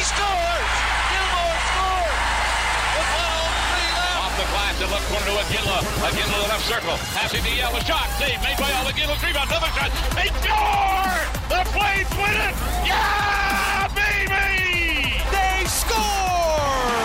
He scores! Gilmore scores! With 103 left. Off the glass, the left corner to Iginla. Iginla the left circle. Passing to Yell. A shot. Save made by Al Aginla. Rebound. Another shot. They score! The Flames win it! Yeah, baby! They score!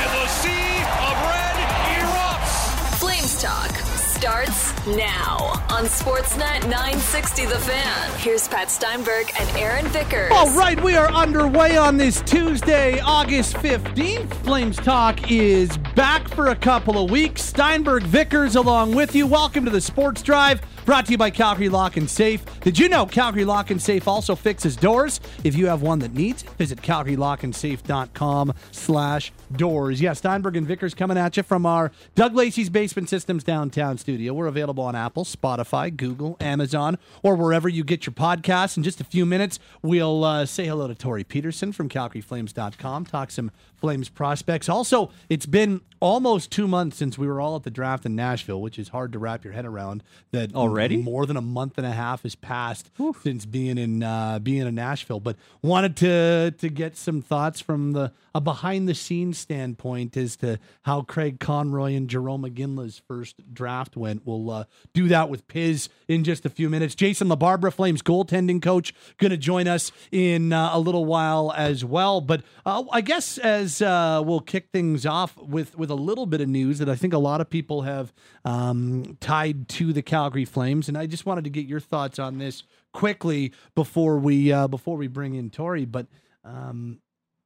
And the sea of red erupts. Flames Talk starts now on Sportsnet 960 The Fan. Here's Pat Steinberg and Aaron Vickers. All right, we are underway on this Tuesday, August 15th. Flames Talk is back for a couple of weeks. Steinberg Vickers along with you. Welcome to the Sports Drive. Brought to you by Calgary Lock and Safe. Did you know Calgary Lock and Safe also fixes doors? If you have one that needs, it, visit calgarylockandsafe.com slash doors. Yeah, Steinberg and Vickers coming at you from our Doug Lacey's Basement Systems downtown studio. We're available on Apple, Spotify, Google, Amazon, or wherever you get your podcasts. In just a few minutes, we'll uh, say hello to Torie Peterson from CalgaryFlames.com, talk some Flames prospects. Also, it's been almost two months since we were all at the draft in Nashville, which is hard to wrap your head around. That Already? more than a month and a half has passed since being in uh, being in Nashville. But wanted to to get some thoughts from the a behind the scenes standpoint as to how Craig Conroy and Jarome Iginla's first draft went. We'll uh, do that with Piz in just a few minutes. Jason LaBarbera, Flames goaltending coach, going to join us in uh, a little while as well. But uh, I guess as uh, we'll kick things off with with a little bit of news that I think a lot of people have um, tied to the Calgary Flames, and I just wanted to get your thoughts on this quickly before we uh, before we bring in Torie. But um,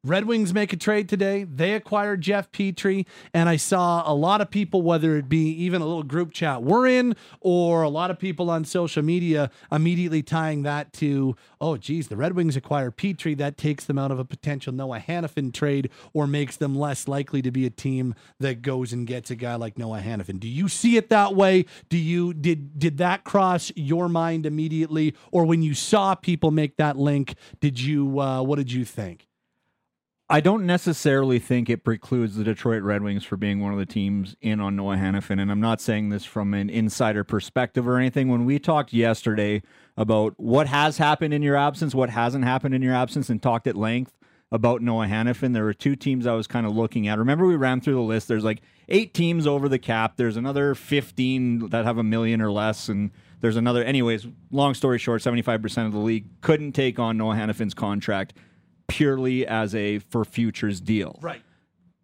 Red Wings make a trade today. They acquired Jeff Petry, and I saw a lot of people, whether it be even a little group chat we're in, or a lot of people on social media, immediately tying that to, oh, geez, the Red Wings acquire Petry. That takes them out of a potential Noah Hanifin trade, or makes them less likely to be a team that goes and gets a guy like Noah Hanifin. Do you see it that way? Do you did did that cross your mind immediately, or when you saw people make that link, did you uh, what did you think? I don't necessarily think it precludes the Detroit Red Wings for being one of the teams in on Noah Hanifin. And I'm not saying this from an insider perspective or anything. When we talked yesterday about what has happened in your absence, what hasn't happened in your absence, and talked at length about Noah Hanifin, there were two teams I was kind of looking at. Remember, we ran through the list. There's like eight teams over the cap. There's another 15 that have a million or less. And there's another, anyways, long story short, 75% of the league couldn't take on Noah Hanifin's contract purely as a for futures deal. Right.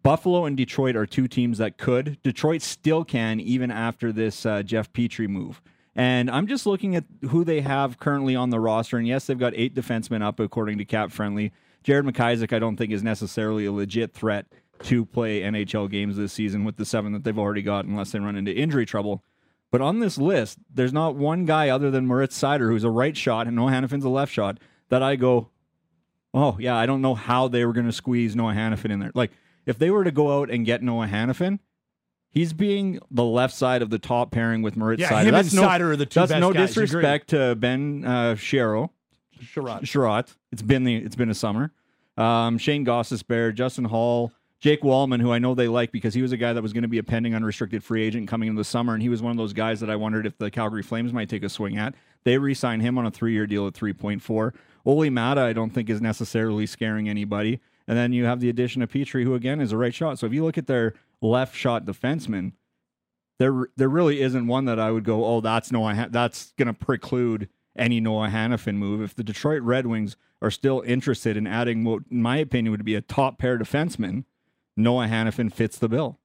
Buffalo and Detroit are two teams that could. Detroit still can, even after this uh, Jeff Petry move. And I'm just looking at who they have currently on the roster. And yes, they've got eight defensemen up, according to Cap Friendly. Jared McIsaac, I don't think, is necessarily a legit threat to play NHL games this season with the seven that they've already got, unless they run into injury trouble. But on this list, there's not one guy other than Moritz Seider, who's a right shot, and Noah Hanifin's a left shot, that I go, oh, yeah, I don't know how they were going to squeeze Noah Hanifin in there. Like, if they were to go out and get Noah Hanifin, he's being the left side of the top pairing with Moritz Yeah, Seider. him that's and no, Seider are the two That's best no guys, disrespect to Ben uh, Shero. Chiarot. It's been the it's been a summer. Um, Shayne Gostisbehere, Justin Holl, Jake Walman, who I know they like because he was a guy that was going to be a pending unrestricted free agent coming into the summer, and he was one of those guys that I wondered if the Calgary Flames might take a swing at. They re-signed him on a three-year deal at three point four. Olli Maatta, I don't think is necessarily scaring anybody. And then you have the addition of Petry, who again is a right shot. So if you look at their left shot defenseman, there there really isn't one that I would go, oh, that's Noah. That's going to preclude any Noah Hanifin move. If the Detroit Red Wings are still interested in adding what, in my opinion, would be a top pair defenseman, Noah Hanifin fits the bill.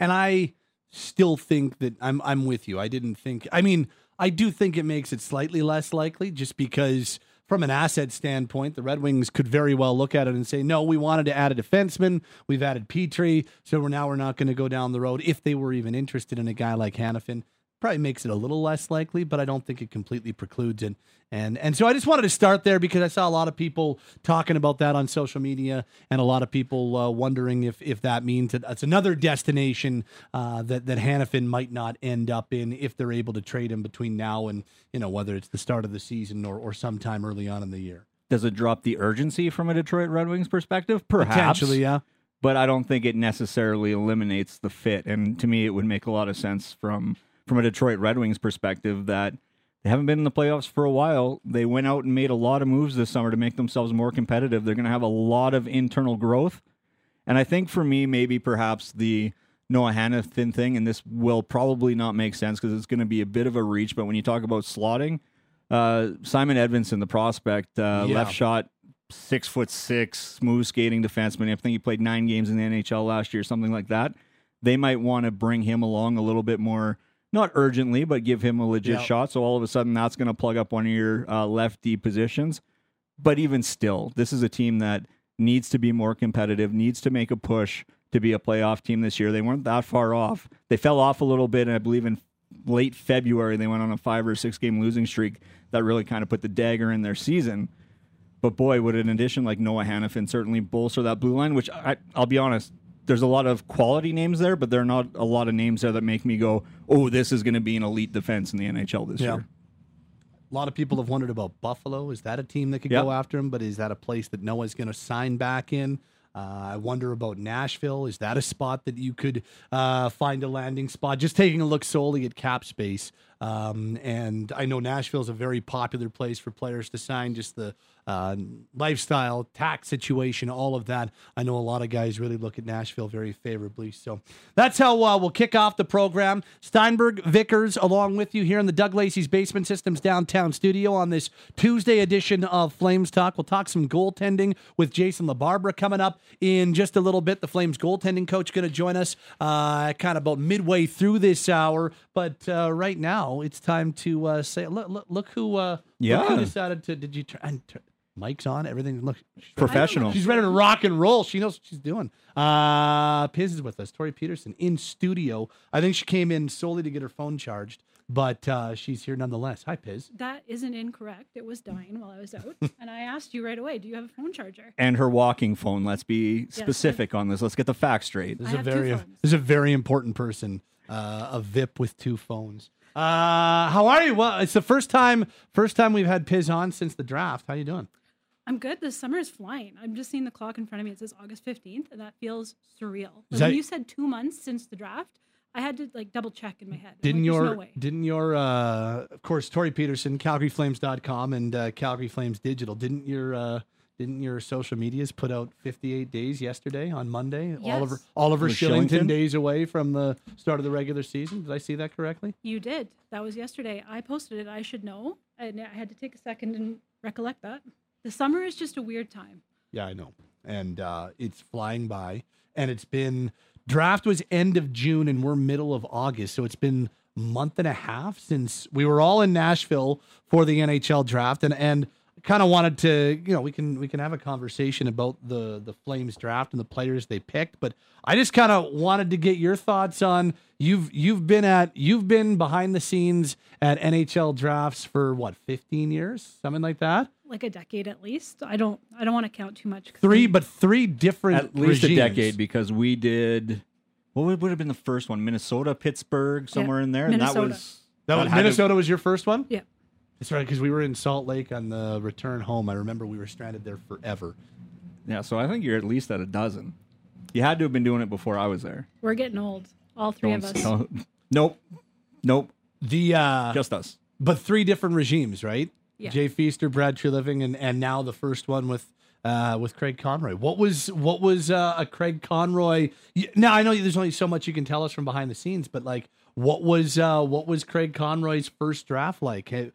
And I still think that I'm I'm with you. I didn't think I mean, I do think it makes it slightly less likely just because from an asset standpoint, the Red Wings could very well look at it and say, no, we wanted to add a defenseman. We've added Petry, so we're now we're not going to go down the road if they were even interested in a guy like Hanifin. Probably makes it a little less likely, but I don't think it completely precludes it. And and so I just wanted to start there because I saw a lot of people talking about that on social media, and a lot of people uh, wondering if if that means that it's another destination uh, that that Hanifin might not end up in if they're able to trade him between now and you know whether it's the start of the season or or sometime early on in the year. Does it drop the urgency from a Detroit Red Wings perspective? Perhaps. Potentially, yeah. But I don't think it necessarily eliminates the fit. And to me, it would make a lot of sense from from a Detroit Red Wings perspective that They haven't been in the playoffs for a while. They went out and made a lot of moves this summer to make themselves more competitive. They're going to have a lot of internal growth. And I think for me, maybe perhaps the Noah Hanifin thing, and this will probably not make sense because it's going to be a bit of a reach. But when you talk about slotting, uh, Simon Edvinsson, the prospect, uh, Yeah. left shot, six foot six, smooth skating defenseman. I think he played nine games in the NHL last year, something like that. They might want to bring him along a little bit more, not urgently, but give him a legit Yeah. shot. So all of a sudden, that's going to plug up one of your uh, left D positions. But even still, this is a team that needs to be more competitive, needs to make a push to be a playoff team this year. They weren't that far off. They fell off a little bit, and I believe in late February they went on a five or six game losing streak that really kind of put the dagger in their season. But boy, would an addition like Noah Hanifin certainly bolster that blue line, which I, I'll be honest, there's a lot of quality names there, but there are not a lot of names there that make me go, oh, this is going to be an elite defense in the NHL this Yeah. year. A lot of people have wondered about Buffalo. Is that a team that could Yep. go after him? But is that a place that Noah's going to sign back in? Uh, I wonder about Nashville. Is that a spot that you could uh, find a landing spot? Just taking a look solely at cap space. Um, and I know Nashville is a very popular place for players to sign. Just the uh, lifestyle, tax situation, all of that. I know a lot of guys really look at Nashville very favorably. So that's how uh, we'll kick off the program. Steinberg Vickers, along with you here in the Doug Lacey's Basement Systems downtown studio on this Tuesday edition of Flames Talk. We'll talk some goaltending with Jason LaBarbera coming up in just a little bit. The Flames goaltending coach going to join us uh, kind of about midway through this hour. But uh, right now, it's time to uh, say, look, look, look who, uh, look Yeah. who decided to. Did you turn? turn Mike's on. Everything. Look, she's ready- Professional. She's ready to rock and roll. She knows what she's doing. Uh, Piz is with us. Torie Peterson in studio. I think she came in solely to get her phone charged, but uh, she's here nonetheless. Hi, Piz. That isn't incorrect. It was dying while I was out. and I asked you right away, do you have a phone charger? And her walking phone. Let's be specific on this. Let's get the facts straight. This I is a have two very phones. this is a very important person. Uh, a VIP with two phones. Uh, how are you? Well, it's the first time first time we've had Piz on since the draft. How you doing? I'm good. The summer is flying. I'm just seeing the clock in front of me. It says August 15th, and that feels surreal. Like, that- when you said two months since the draft, I had to like double check in my head. Didn't like, your no way. didn't your uh, of course Torie Peterson, CalgaryFlames.com and uh, Calgary Flames Digital. Didn't your uh, didn't your social medias put out 58 days yesterday on Monday? Oliver Yes. Oliver Was Shillington, Shillington? days away from the start of the regular season. Did I see that correctly? You did. That was yesterday. I posted it. I should know. And I had to take a second and recollect that. The summer is just a weird time. Yeah, I know. And uh, it's flying by. And it's been draft was end of June and we're middle of August. So it's been month and a half since we were all in Nashville for the NHL draft and and kind of wanted to, you know, we can we can have a conversation about the the Flames draft and the players they picked, but I just kind of wanted to get your thoughts on you've you've been at you've been behind the scenes at NHL drafts for what, 15 years? Something like that? Like a decade at least. I don't I don't want to count too much. Three, but three different At least regimes. a decade because we did. What would, would have been the first one? Minnesota, Pittsburgh, somewhere in there. And that was. That was had to- Minnesota was your first one? Yeah. That's right, because we were in Salt Lake on the return home. I remember we were stranded there forever. Yeah, so I think you're at least at a dozen. You had to have been doing it before I was there. We're getting old. All 3 of Don't- us. don't- nope. Nope. The uh Just us. but three different regimes, right? Yeah. Jay Feaster, Brad Treliving, and and now the first one with uh with Craig Conroy. What was what was uh, a Craig Conroy? y- Now I know there's only so much you can tell us from behind the scenes, but like what was uh what was Craig Conroy's first draft like? W-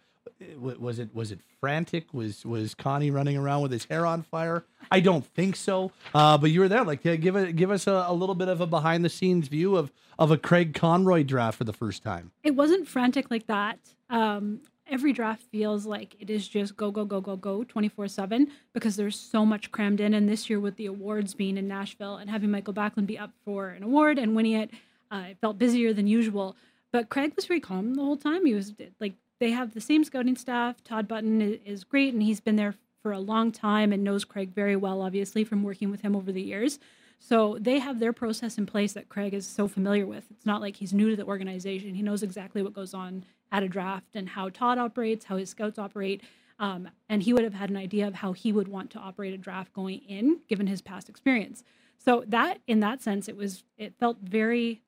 Was it was it frantic? Was was Connie running around with his hair on fire? I don't think so. Uh, but you were there. Like, yeah, give it give us a, a little bit of a behind the scenes view of of a Craig Conroy draft for the first time. it wasn't frantic like that. Um, every draft feels like it is just go, go, go, go, go 24 7 because there's so much crammed in. And this year, with the awards being in Nashville and having Mikael Backlund be up for an award and winning it, uh, it felt busier than usual. But Craig was very calm the whole time. He was like, they have the same scouting staff. Todd Button is, great, and he's been there for a long time and knows Craig very well, obviously, from working with him over the years. So they have their process in place that Craig is so familiar with. It's not like he's new to the organization. He knows exactly what goes on at a draft and how Todd operates, how his scouts operate. Um, and he would have had an idea of how he would want to operate a draft going in, given his past experience. So that, in that sense, it was it felt very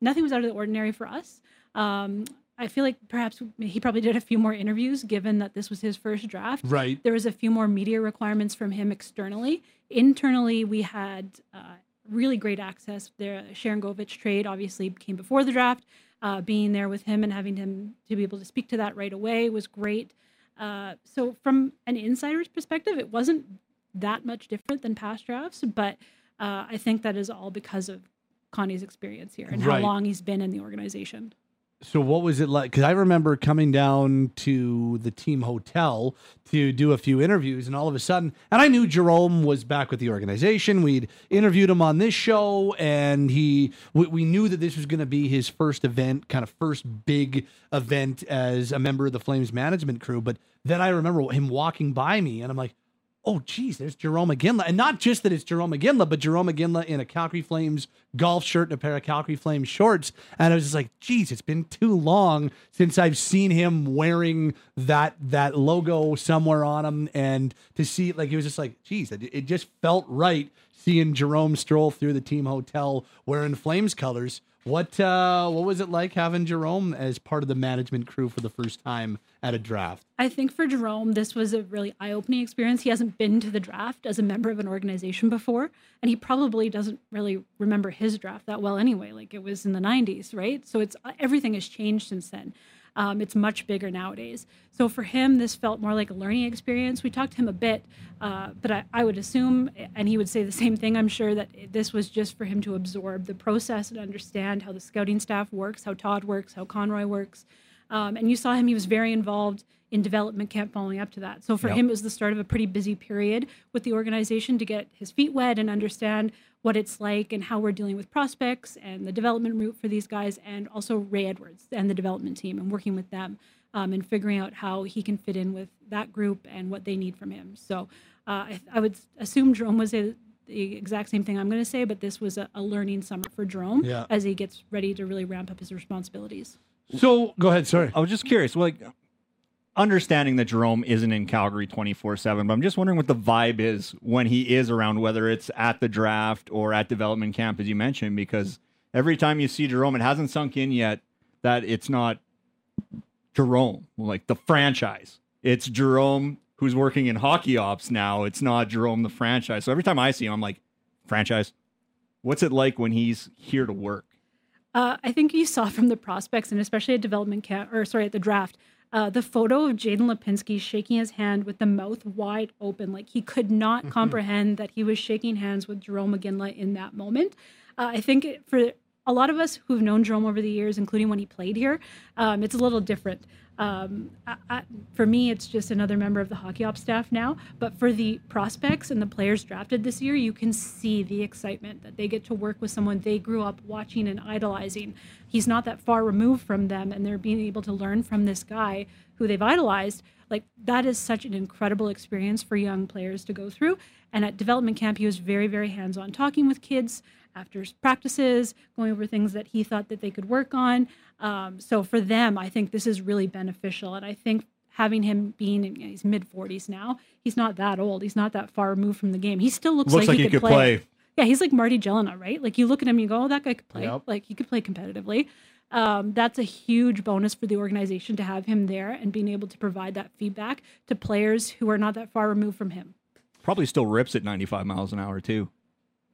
nothing was out of the ordinary for us. Um, I feel like perhaps he probably did a few more interviews given that this was his first draft. Right. There was a few more media requirements from him externally. Internally, we had uh, really great access. The Sharangovich trade obviously came before the draft. Uh, being there with him and having him to be able to speak to that right away was great. Uh, so, from an insider's perspective, it wasn't that much different than past drafts, but uh, I think that is all because of Connie's experience here and Right. how long he's been in the organization. So what was it like? Because I remember coming down to the team hotel to do a few interviews, and all of a sudden, and I knew Jarome was back with the organization. We'd interviewed him on this show, and he we, we knew that this was going to be his first event, kind of first big event as a member of the Flames management crew. But then I remember him walking by me, and I'm like, oh geez, there's Jarome Iginla. And not just that it's Jarome Iginla, but Jarome Iginla in a Calgary Flames golf shirt and a pair of Calgary Flames shorts. And I was just like, geez, it's been too long since I've seen him wearing that that logo somewhere on him. And to see like it was just like, geez, it, it just felt right seeing Jarome stroll through the team hotel wearing Flames colors. What uh, what was it like having Jarome as part of the management crew for the first time at a draft? I think for Jarome, this was a really eye opening experience. He hasn't been to the draft as a member of an organization before, and he probably doesn't really remember his draft that well anyway. Like it was in the 90s, right? So it's everything has changed since then. Um, it's much bigger nowadays. So for him, this felt more like a learning experience. We talked to him a bit, uh, but I, I would assume, and he would say the same thing, I'm sure, that this was just for him to absorb the process and understand how the scouting staff works, how Todd works, how Conroy works. Um, and you saw him, he was very involved in development camp following up to that. So for Yep. him, it was the start of a pretty busy period with the organization to get his feet wet and understand what it's like and how we're dealing with prospects and the development route for these guys, and also Ray Edwards and the development team and working with them um, and figuring out how he can fit in with that group and what they need from him. So uh, I, I would assume Jarome was a, the exact same thing I'm going to say, but this was a, a learning summer for Jarome Yeah. as he gets ready to really ramp up his responsibilities. So go ahead, sorry. I was just curious, like understanding that Jarome isn't in Calgary 24 7, but I'm just wondering what the vibe is when he is around, whether it's at the draft or at development camp, as you mentioned, because every time you see Jarome, it hasn't sunk in yet that it's not Jarome, like the franchise. It's Jarome who's working in hockey ops now. It's not Jarome the franchise. So every time I see him, I'm like, franchise. What's it like when he's here to work? Uh, I think you saw from the prospects and especially at development camp, or sorry, at the draft, uh, the photo of Jaden Lipinski shaking his hand with the mouth wide open, like he could not comprehend that he was shaking hands with Jarome Iginla in that moment. Uh, I think it, for a lot of us who've known Jarome over the years, including when he played here, um, it's a little different. Um, I, I, for me, it's just another member of the hockey ops staff now. But for the prospects and the players drafted this year, you can see the excitement that they get to work with someone they grew up watching and idolizing. He's not that far removed from them, and they're being able to learn from this guy who they've idolized. Like that is such an incredible experience for young players to go through. And at development camp, he was very, very hands-on, talking with kids after practices, going over things that he thought that they could work on. Um, so for them, I think this is really beneficial. And I think having him being in he's mid 40s now, he's not that old. He's not that far removed from the game. He still looks, Looks like, like he he could could play. play. Yeah, he's like Marty Gelinas, right? Like you look at him, you go, "Oh, that guy could play. Yep. Like he could play competitively." Um, that's a huge bonus for the organization to have him there and being able to provide that feedback to players who are not that far removed from him. Probably still rips at 95 miles an hour, too.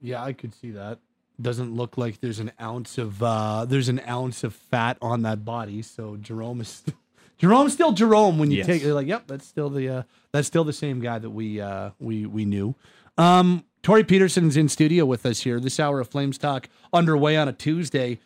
Yeah, I could see that. Doesn't look like there's an ounce of uh there's an ounce of fat on that body. So Jarome is st- Jarome's still Jarome when you Yes. take you're like, yep, that's still the uh that's still the same guy that we uh we we knew. Um Torie Peterson's in studio with us here. This hour of Flames Talk underway on a Tuesday.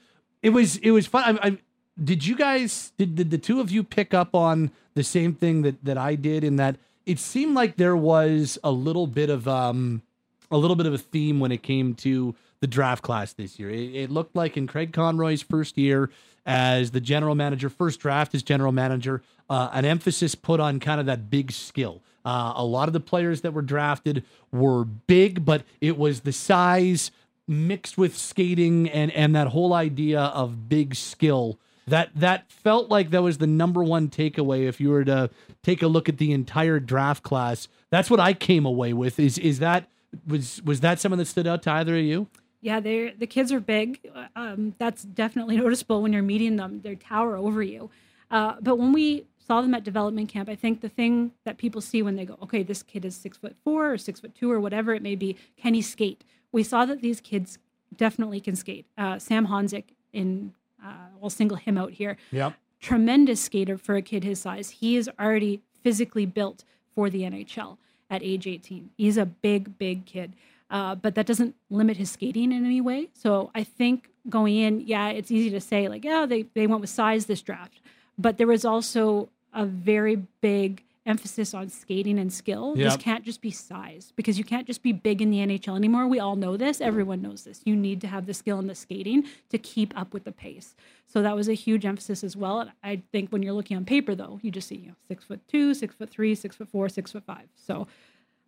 It was it was fun. I, I did you guys did, did the two of you pick up on the same thing that that I did in that it seemed like there was a little bit of um a little bit of a theme when it came to the draft class this year. It, it looked like in Craig Conroy's first year as the general manager, first draft as general manager, uh, an emphasis put on kind of that big skill. Uh, a lot of the players that were drafted were big, but it was the size mixed with skating and and that whole idea of big skill that that felt like that was the number one takeaway if you were to take a look at the entire draft class that's what i came away with is is that was was that something that stood out to either of you Yeah, they the kids are big. Um, that's definitely noticeable when you're meeting them. They tower over you. Uh, but when we saw them at development camp, I think the thing that people see when they go, okay, this kid is six foot four or six foot two or whatever it may be, can he skate? We saw that these kids definitely can skate. Uh, Sam Honzek in, uh, we'll single him out here Yep. tremendous skater for a kid his size. He is already physically built for the NHL at age 18. He's a big, big kid. Uh, but that doesn't limit his skating in any way. So I think going in, yeah, it's easy to say, like, yeah, they, they went with size this draft. But there was also a very big emphasis on skating and skill. This can't just be size because you can't just be big in the NHL anymore. We all know this. Everyone knows this. You need to have the skill and the skating to keep up with the pace. So that was a huge emphasis as well. And I think when you're looking on paper, though, you just see you know, six foot two, six foot three, six foot four, six foot five. So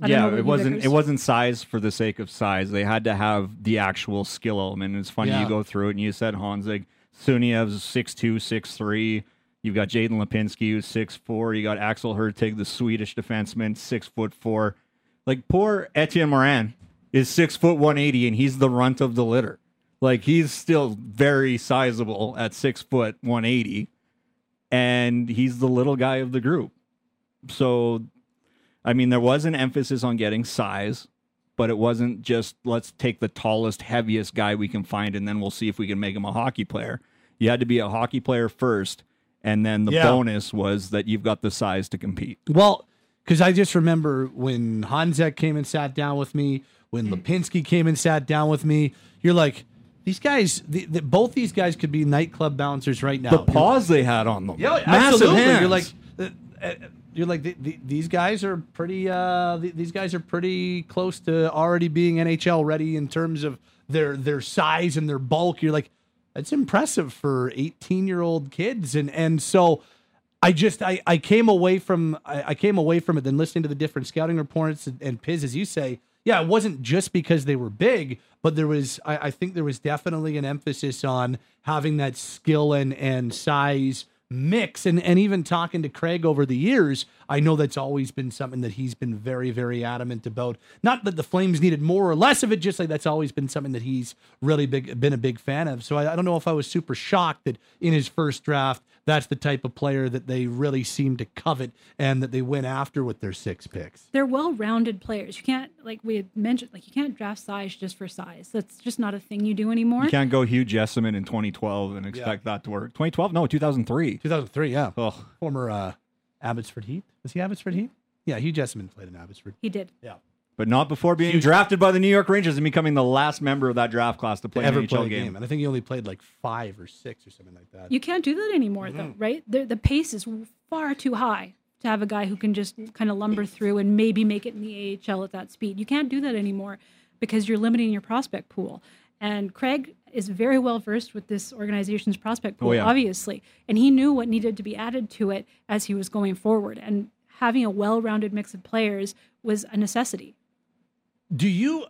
I yeah, it wasn't it wasn't size for the sake of size. They had to have the actual skill element. It's funny Yeah. you go through it and you said Honzek, Suniev's six two, six three. You've got Jaden Lipinski who's six four. You got Axel Hurtig, the Swedish defenseman, six foot four. Like poor Etienne Morin is six foot one eighty, and he's the runt of the litter. Like he's still very sizable at six foot one eighty, and he's the little guy of the group. So I mean, there was an emphasis on getting size, but it wasn't just let's take the tallest, heaviest guy we can find and then we'll see if we can make him a hockey player. You had to be a hockey player first, and then the Yeah. bonus was that you've got the size to compete. Well, because I just remember when Honzek came and sat down with me, when Lipinski came and sat down with me, you're like, these guys, the, the, both these guys could be nightclub bouncers right now. The paws they had on them. Yeah, massive absolutely. hands. You're like, uh, uh, you're like the, the, these guys are pretty. Uh, th- these guys are pretty close to already being NHL ready in terms of their their size and their bulk. You're like, that's impressive for 18 year old kids, and and so. I just I, I came away from I, I came away from it then listening to the different scouting reports and, and Piz as you say yeah it wasn't just because they were big but there was I, I think there was definitely an emphasis on having that skill and and size mix and and even talking to Craig over the years I know that's always been something that he's been very very adamant about. Not that the Flames needed more or less of it just like that's always been something that he's really big been a big fan of. So I, I don't know if I was super shocked that in his first draft that's the type of player that they really seem to covet and that they went after with their six picks. they're well-rounded players. You can't, like we had mentioned, like you can't draft size just for size. That's just not a thing you do anymore. you can't go Hugh Jessiman in 2012 and expect that to work. 2012? No, 2003. 2003, yeah. Ugh. Former uh, Abbotsford Heat. Was he Abbotsford Heat? Yeah, Hugh Jessiman played in Abbotsford. He did. Yeah. But not before being Huge- drafted by the New York Rangers and becoming the last member of that draft class to play Ever an play NHL a game. game. And I think he only played like five or six or something like that. You can't do that anymore, though, right? The, the pace is far too high to have a guy who can just kind of lumber through and maybe make it in the AHL at that speed. You can't do that anymore because you're limiting your prospect pool. And Craig is very well versed with this organization's prospect oh, pool, yeah. obviously. And he knew what needed to be added to it as he was going forward. And having a well rounded mix of players was a necessity. Do you?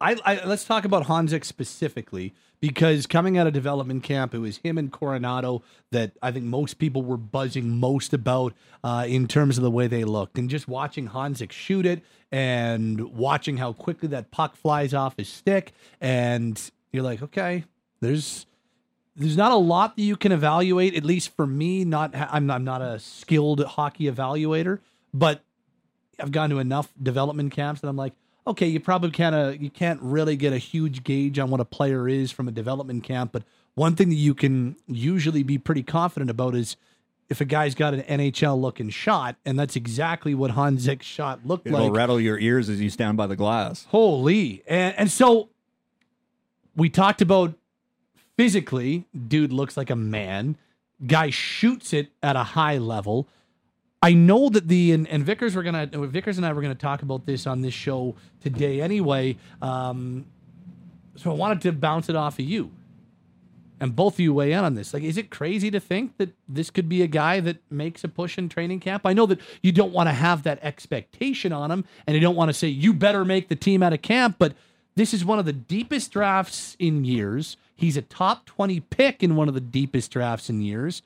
I, I let's talk about Honzek specifically because coming out of development camp, it was him and Coronato that I think most people were buzzing most about uh, in terms of the way they looked, and just watching Honzek shoot it and watching how quickly that puck flies off his stick, and you're like, okay, there's there's not a lot that you can evaluate. At least for me, not I'm I'm not a skilled hockey evaluator, but I've gone to enough development camps that I'm like, okay, you probably kind of you can't really get a huge gauge on what a player is from a development camp, but one thing that you can usually be pretty confident about is if a guy's got an NHL looking shot, and that's exactly what Honzek's shot looked It'll like. rattle your ears as you stand by the glass. Holy. And and so we talked about physically, dude looks like a man. Guy shoots it at a high level. I know that the and, and Vickers were gonna Vickers and I were gonna talk about this on this show today anyway. Um, so I wanted to bounce it off of you. And both of you weigh in on this. Like, is it crazy to think that this could be a guy that makes a push in training camp? I know that you don't want to have that expectation on him, and you don't want to say you better make the team out of camp. But this is one of the deepest drafts in years. He's a top twenty pick in one of the deepest drafts in years.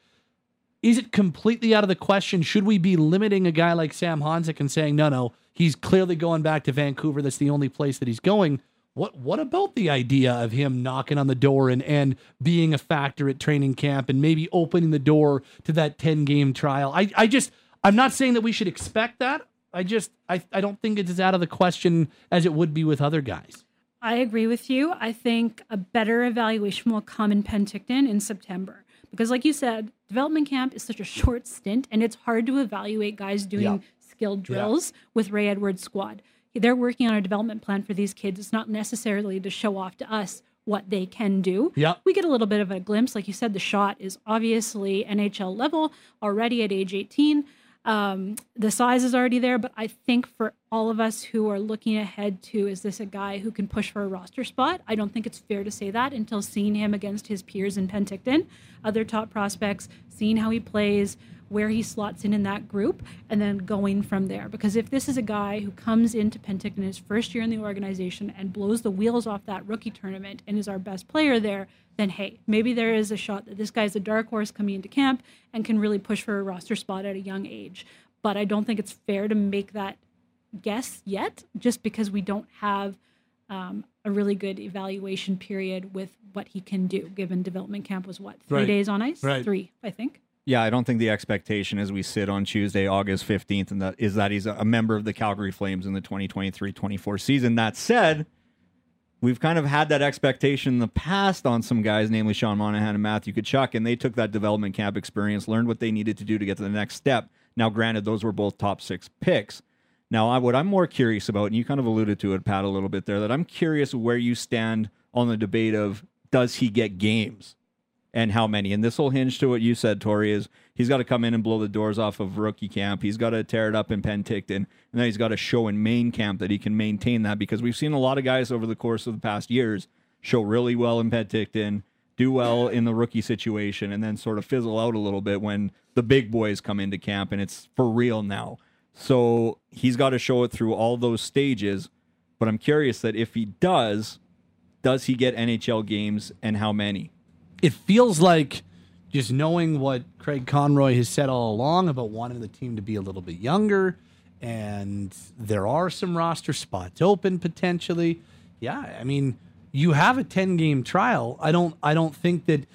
Is it completely out of the question? Should we be limiting a guy like Sam Honzek and saying no, no, he's clearly going back to Vancouver. That's the only place that he's going. what what about the idea of him knocking on the door and and being a factor at training camp and maybe opening the door to that 10 game trial? I I just I'm not saying that we should expect that. I just I I don't think it's as out of the question as it would be with other guys. I agree with you. I think a better evaluation will come in Penticton in September. Because, like you said, development camp is such a short stint, and it's hard to evaluate guys doing Yeah. skilled drills with Ray Edwards' squad. They're working on a development plan for these kids. It's not necessarily to show off to us what they can do. Yeah. We get a little bit of a glimpse. Like you said, the shot is obviously NHL level already at age 18. Um, the size is already there, but I think for all of us who are looking ahead to, is this a guy who can push for a roster spot? I don't think it's fair to say that until seeing him against his peers in Penticton, other top prospects, seeing how he plays, where he slots in in that group, and then going from there. Because if this is a guy who comes into Penticton his first year in the organization and blows the wheels off that rookie tournament and is our best player there, then hey, maybe there is a shot that this guy's a dark horse coming into camp and can really push for a roster spot at a young age. But I don't think it's fair to make that guess yet, just because we don't have um, a really good evaluation period with what he can do. Given development camp was what three Right. days on ice, Right. three, I think. Yeah, I don't think the expectation as we sit on Tuesday, August 15th, and that is that he's a member of the Calgary Flames in the 2023-24 season. That said, we've kind of had that expectation in the past on some guys, namely Sean Monahan and Matthew Tkachuk, and they took that development camp experience, learned what they needed to do to get to the next step. Now, granted, those were both top six picks. Now, I, what I'm more curious about, and you kind of alluded to it, Pat, a little bit there, that I'm curious where you stand on the debate of does he get games? And how many. And this will hinge to what you said, Torie, is he's got to come in and blow the doors off of rookie camp. He's got to tear it up in Penticton. And then he's got to show in main camp that he can maintain that because we've seen a lot of guys over the course of the past years show really well in Penticton, do well in the rookie situation, and then sort of fizzle out a little bit when the big boys come into camp and it's for real now. So he's got to show it through all those stages. But I'm curious that if he does, does he get NHL games and how many? It feels like just knowing what Craig Conroy has said all along about wanting the team to be a little bit younger, and there are some roster spots open potentially. Yeah, I mean, you have a ten game trial. I don't, I don't think that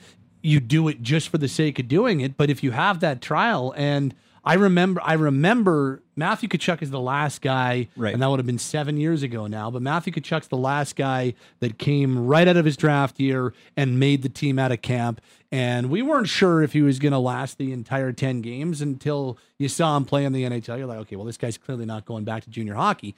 you do it just for the sake of doing it. But if you have that trial, and I remember, I remember Matthew Tkachuk is the last guy, Right. and that would have been seven years ago now. But Matthew Tkachuk's the last guy that came right out of his draft year and made the team out of camp. And we weren't sure if he was going to last the entire 10 games until you saw him play in the NHL. You're like, okay, well, this guy's clearly not going back to junior hockey.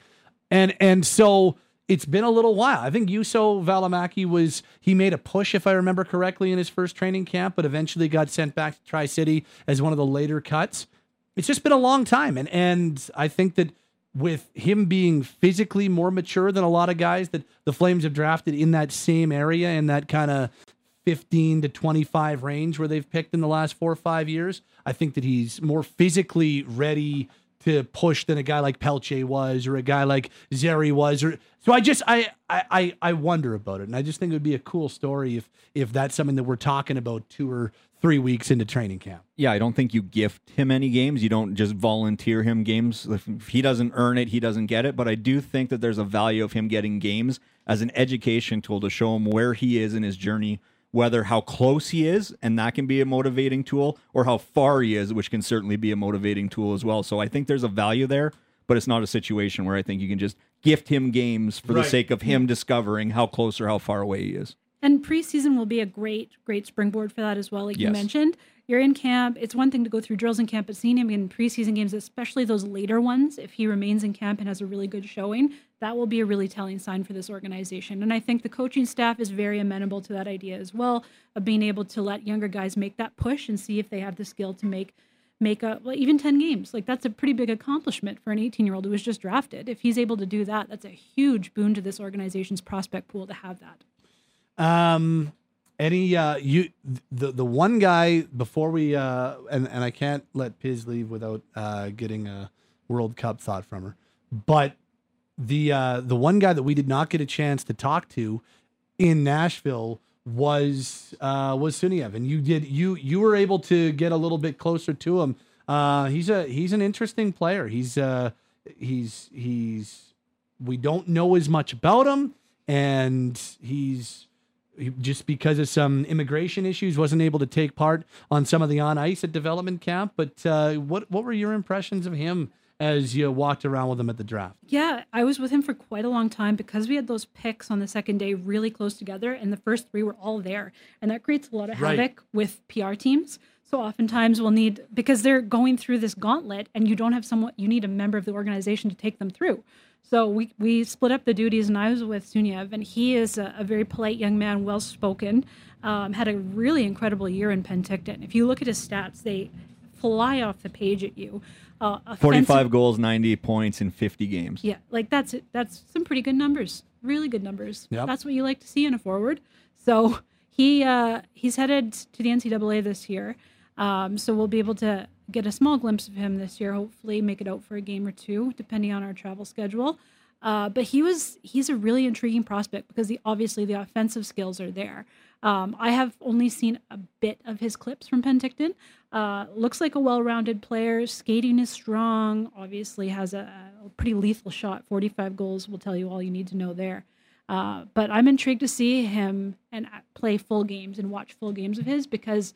And and so it's been a little while. I think Juuso Valimaki was he made a push, if I remember correctly, in his first training camp, but eventually got sent back to Tri City as one of the later cuts. It's just been a long time, and and I think that with him being physically more mature than a lot of guys that the Flames have drafted in that same area in that kind of 15 to 25 range where they've picked in the last four or five years. I think that he's more physically ready to push than a guy like Pelche was or a guy like Zary was. Or so I just I, I I wonder about it, and I just think it would be a cool story if if that's something that we're talking about two or three weeks into training camp. yeah, I don't think you gift him any games. You don't just volunteer him games. If he doesn't earn it, he doesn't get it. But I do think that there's a value of him getting games as an education tool to show him where he is in his journey, whether how close he is, and that can be a motivating tool, or how far he is, which can certainly be a motivating tool as well. So I think there's a value there, but it's not a situation where I think you can just gift him games for the sake of him discovering how close or how far away he is. And preseason will be a great, great springboard for that as well. Like you mentioned, you're in camp. It's one thing to go through drills in camp, but seeing him in preseason games, especially those later ones, if he remains in camp and has a really good showing, that will be a really telling sign for this organization. And I think the coaching staff is very amenable to that idea as well of being able to let younger guys make that push and see if they have the skill to make make a well, even 10 games. Like that's a pretty big accomplishment for an 18 year old who was just drafted. If he's able to do that, that's a huge boon to this organization's prospect pool to have that. Um, any uh, you the the one guy before we uh, and and I can't let Piz leave without uh getting a World Cup thought from her, but the uh the one guy that we did not get a chance to talk to in Nashville was uh was Suniev, and you did you you were able to get a little bit closer to him. Uh, he's a he's an interesting player. He's uh he's he's we don't know as much about him. and he's he, just because of some immigration issues wasn't able to take part on some of the on ice at development camp. But uh, what what were your impressions of him as you walked around with him at the draft? Yeah, I was with him for quite a long time because we had those picks on the second day really close together, and the first three were all there, and that creates a lot of Right. havoc with PR teams. So oftentimes we'll need because they're going through this gauntlet, and you don't have someone. You need a member of the organization to take them through. So we we split up the duties, and I was with Suniev, and he is a, a very polite young man, well spoken. Um, had a really incredible year in Penticton. If you look at his stats, they fly off the page at you. Uh, offensive- 45 goals, 90 points in 50 games. yeah, like that's it. That's some pretty good numbers. Really good numbers. Yep. That's what you like to see in a forward. So he uh, he's headed to the NCAA this year. Um, so we'll be able to get a small glimpse of him this year. Hopefully, make it out for a game or two, depending on our travel schedule. Uh, but he was he's a really intriguing prospect because the, obviously the offensive skills are there. Um, I have only seen a bit of his clips from Penticton. Uh, looks like a well-rounded player. Skating is strong. Obviously has a, a pretty lethal shot. 45 goals will tell you all you need to know there. Uh, but I'm intrigued to see him and uh, play full games and watch full games of his because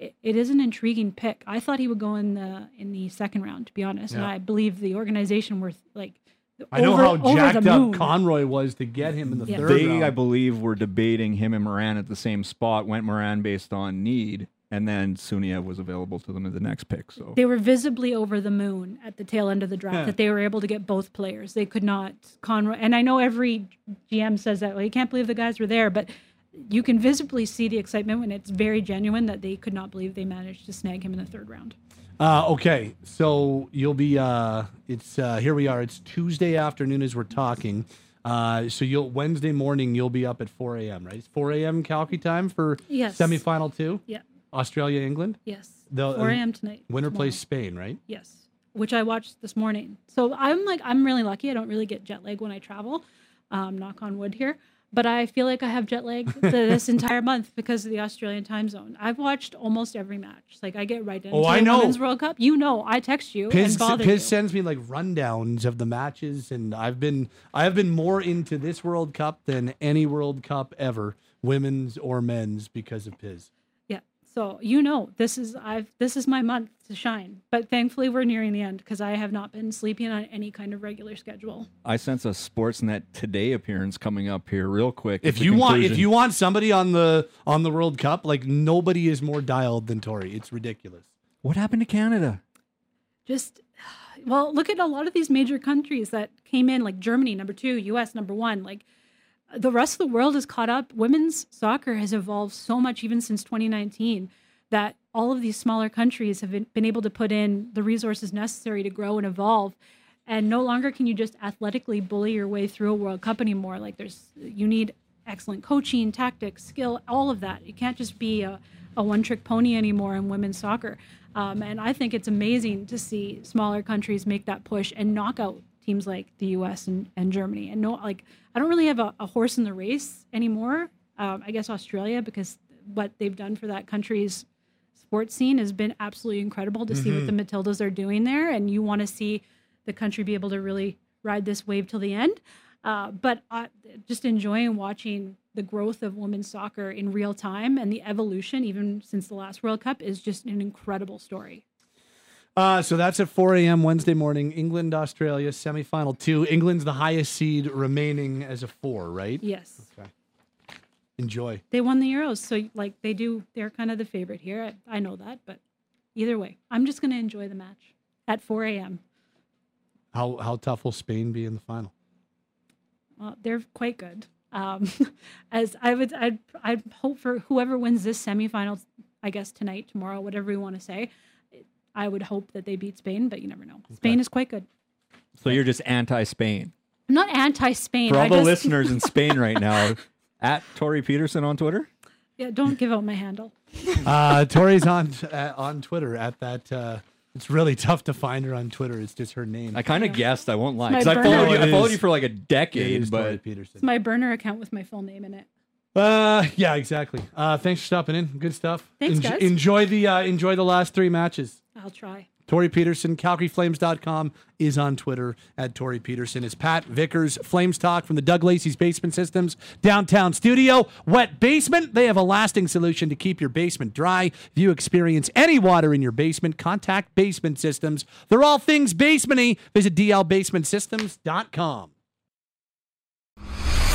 it, it is an intriguing pick. I thought he would go in the in the second round, to be honest, and I believe the organization were like. I know how jacked up. Conroy was to get him in the Yeah. third They, round. I believe, were debating him and Morin at the same spot. Went Morin based on need, and then Suniev was available to them as the next pick. So they were visibly over the moon at the tail end of the draft Yeah. that they were able to get both players. They could not Conroy, and I know every GM says that. Well, you can't believe the guys were there, but you can visibly see the excitement when it's very genuine that they could not believe they managed to snag him in the third round. Uh, okay, so you'll be. Uh, it's uh, here we are. It's Tuesday afternoon as we're talking. Uh, so you'll Wednesday morning you'll be up at 4 a.m. Right? It's 4 a.m. Calgary time for Yes. semifinal two. Yeah. Australia England. Yes. The- 4 a.m. tonight. Winner tomorrow. plays Spain. Right? Yes. Which I watched this morning. So I'm like, I'm really lucky. I don't really get jet lag when I travel. Um, knock on wood here. But I feel like I have jet lag this entire month because of the Australian time zone. I've watched almost every match. Like I get right oh, into Oh, I the know. Women's World Cup. You know, I text you Piz, and bother Piz you. sends me like rundowns of the matches, and I've been I have been more into this World Cup than any World Cup ever, women's or men's, because of Piz. Yeah. So you know, this is I've this is my month to shine. But thankfully, we're nearing the end because I have not been sleeping on any kind of regular schedule. I sense a Sportsnet today appearance coming up here real quick. If at the you want, if you want somebody on the on the World Cup, like nobody is more dialed than Torie. It's ridiculous. what happened to Canada? just well look at a lot of these major countries that came in like germany number two us number one like the rest of the world is caught up. Women's soccer has evolved so much even since 2019 that all of these smaller countries have been, been able to put in the resources necessary to grow and evolve. And no longer can you just athletically bully your way through a world cup anymore. Like there's you need excellent coaching tactics skill all of that. You can't just be a, a one trick pony anymore in women's soccer. Um, and i think it's amazing to see smaller countries make that push and knock out teams like the us and, and germany and no like i don't really have a, a horse in the race anymore um, i guess australia because what they've done for that country's sports scene has been absolutely incredible to see what the Matildas are doing there, and you want to see the country be able to really ride this wave till the end. Uh, but uh, just enjoying watching the growth of women's soccer in real time and the evolution, even since the last World Cup, is just an incredible story. Uh, so that's at 4 a.m. Wednesday morning. England, Australia, semifinal two. England's the highest seed remaining as a four, right? Yes, Enjoy. they won the Euros, so like they do, they're kind of the favorite here. I, I know that, but either way, I'm just going to enjoy the match at 4 a.m. How how tough will Spain be in the final? Well, they're quite good. Um, as I would, I'd, I'd hope for whoever wins this semifinal, I guess tonight, tomorrow, whatever we want to say. I would hope that they beat Spain, but you never know. Spain is quite good. So you're just anti-Spain. I'm not anti-Spain. For all I the just, listeners in Spain right now, at Torie Peterson on Twitter. yeah, don't give out my handle. Uh, Torie's on uh, on Twitter at that. Uh, it's really tough to find her on Twitter. It's just her name. I kind of guessed. I won't lie. my 'cause I burner. followed you. It I followed is. you for like a It decade, is Torie but It's Peterson. my burner account with my full name in it. Uh, yeah, exactly. Uh, thanks for stopping in. Good stuff. Thanks, Enj- guys. Enjoy the uh, enjoy the last three matches. I'll try. Torie Peterson, CalgaryFlames.com is on Twitter at Torie Peterson. Is Pat Vickers, Flames Talk from the Doug Lacey's Basement Systems downtown studio. Wet basement, they have a lasting solution to keep your basement dry. If you experience any water in your basement, contact Basement Systems. They're all things basementy. Visit dlbasementsystems.com.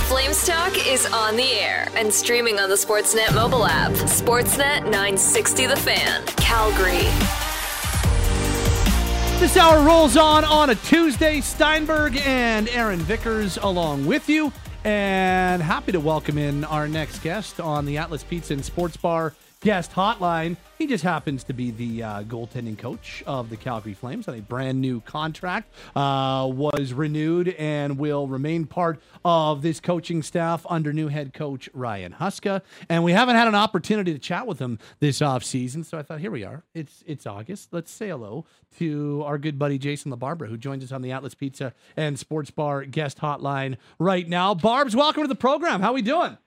Flames Talk is on the air and streaming on the Sportsnet mobile app. Sportsnet 960 The Fan, Calgary. This hour rolls on on a Tuesday. Steinberg and Aaron Vickers along with you. And happy to welcome in our next guest on the Atlas Pizza and Sports Bar guest hotline. He just happens to be the uh, goaltending coach of the Calgary Flames on a brand new contract. Uh, was renewed and will remain part of this coaching staff under new head coach Ryan Huska. And we haven't had an opportunity to chat with him this offseason, so I thought, here we are. It's it's August. Let's say hello to our good buddy Jason LaBarbera, who joins us on the Atlas Pizza and Sports Bar guest hotline right now. Barb's, welcome to the program. How are we doing?